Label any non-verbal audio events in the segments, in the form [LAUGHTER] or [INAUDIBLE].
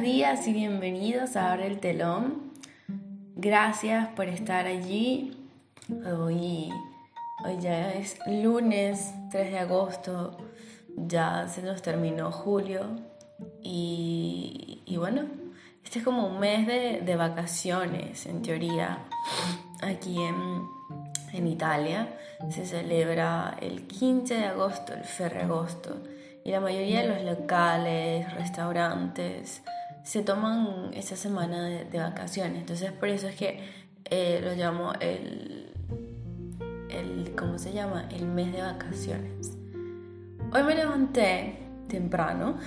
días y bienvenidos a Abre el Telón. Gracias por estar allí. Hoy, hoy ya es lunes 3 de agosto, ya se nos terminó julio y, bueno, este es como un mes de, vacaciones en teoría aquí en, en Italia. Se celebra el 15 de agosto, el Ferragosto y la mayoría de los locales, restaurantes, se toman esa semana de, vacaciones. Entonces por eso es que eh, lo llamo el, el, ¿cómo se llama? El mes de vacaciones. Hoy me levanté temprano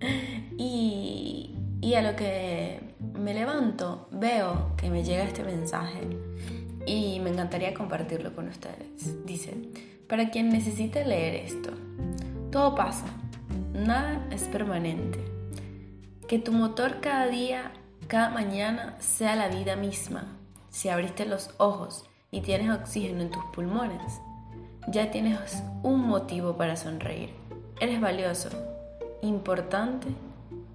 [LAUGHS] y, y a lo que me levanto veo que me llega este mensaje y me encantaría compartirlo con ustedes. Dice, para quien necesite leer esto, todo pasa, nada es permanente. Que tu motor cada día, cada mañana sea la vida misma. Si abriste los ojos y tienes oxígeno en tus pulmones, ya tienes un motivo para sonreír. Eres valioso, importante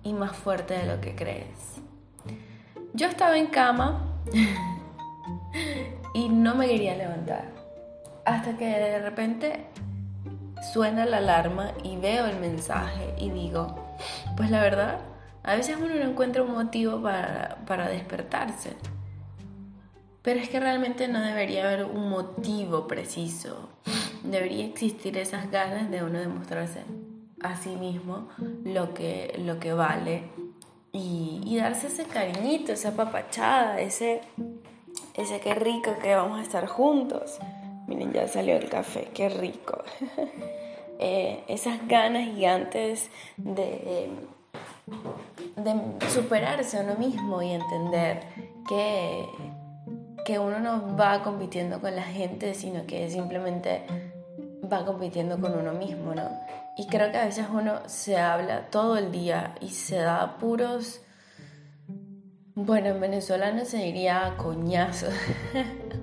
y más fuerte de lo que crees. Yo estaba en cama [LAUGHS] y no me quería levantar. Hasta que de repente suena la alarma y veo el mensaje y digo, pues la verdad, a veces uno no encuentra un motivo para, despertarse. Pero es que realmente no debería haber un motivo preciso. Debería existir esas ganas de uno demostrarse a sí mismo lo que, lo que vale y, y darse ese cariñito, esa papachada, ese, ese qué rico que vamos a estar juntos. Miren, ya salió el café, qué rico. [LAUGHS] Eh, esas ganas gigantes de, de superarse a uno mismo y entender que, que uno no va compitiendo con la gente, sino que simplemente va compitiendo con uno mismo, ¿no? Y creo que a veces uno se habla todo el día y se da puros... Bueno, en venezolano se diría coñazos, [LAUGHS]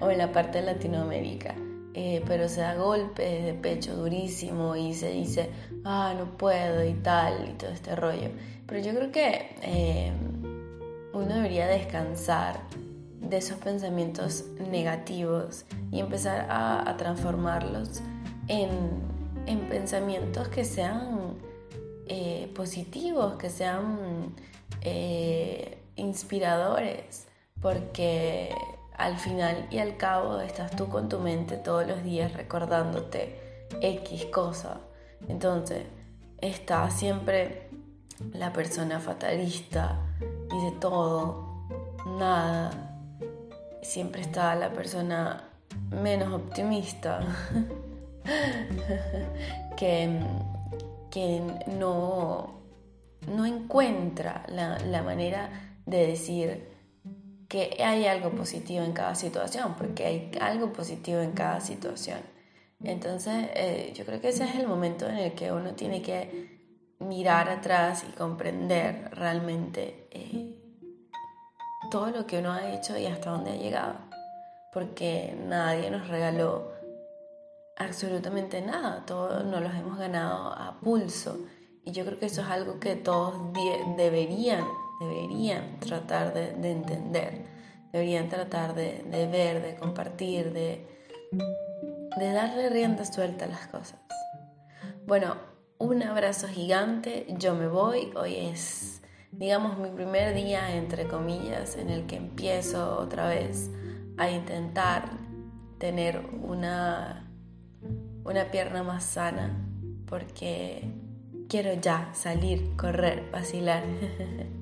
o en la parte de Latinoamérica. Eh, pero se da golpes de pecho durísimo y se dice, ah, no puedo y tal, y todo este rollo. Pero yo creo que eh, uno debería descansar de esos pensamientos negativos y empezar a, transformarlos en, en, pensamientos que sean eh, positivos, que sean inspiradores, porque al final y al cabo estás tú con tu mente todos los días recordándote X cosa. Entonces está siempre la persona fatalista, dice todo, nada. Siempre está la persona menos optimista [LAUGHS] que, que no, no encuentra la, la manera de decir que hay algo positivo en cada situación, porque hay algo positivo en cada situación. Entonces, eh, yo creo que ese es el momento en el que uno tiene que mirar atrás y comprender realmente eh, todo lo que uno ha hecho y hasta dónde ha llegado, porque nadie nos regaló absolutamente nada, todos nos los hemos ganado a pulso. Y yo creo que eso es algo que todos deberían deberían tratar de, entender, deberían tratar de, ver, de compartir, de, de darle rienda suelta a las cosas. Bueno, un abrazo gigante, yo me voy, hoy es, digamos, mi primer día, entre comillas, en el que empiezo otra vez a intentar tener una, una pierna más sana, porque quiero ya salir, correr, vacilar. [LAUGHS]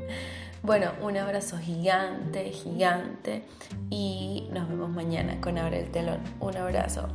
bueno, un abrazo gigante, gigante y nos vemos mañana con Abre el Telón. Un abrazo.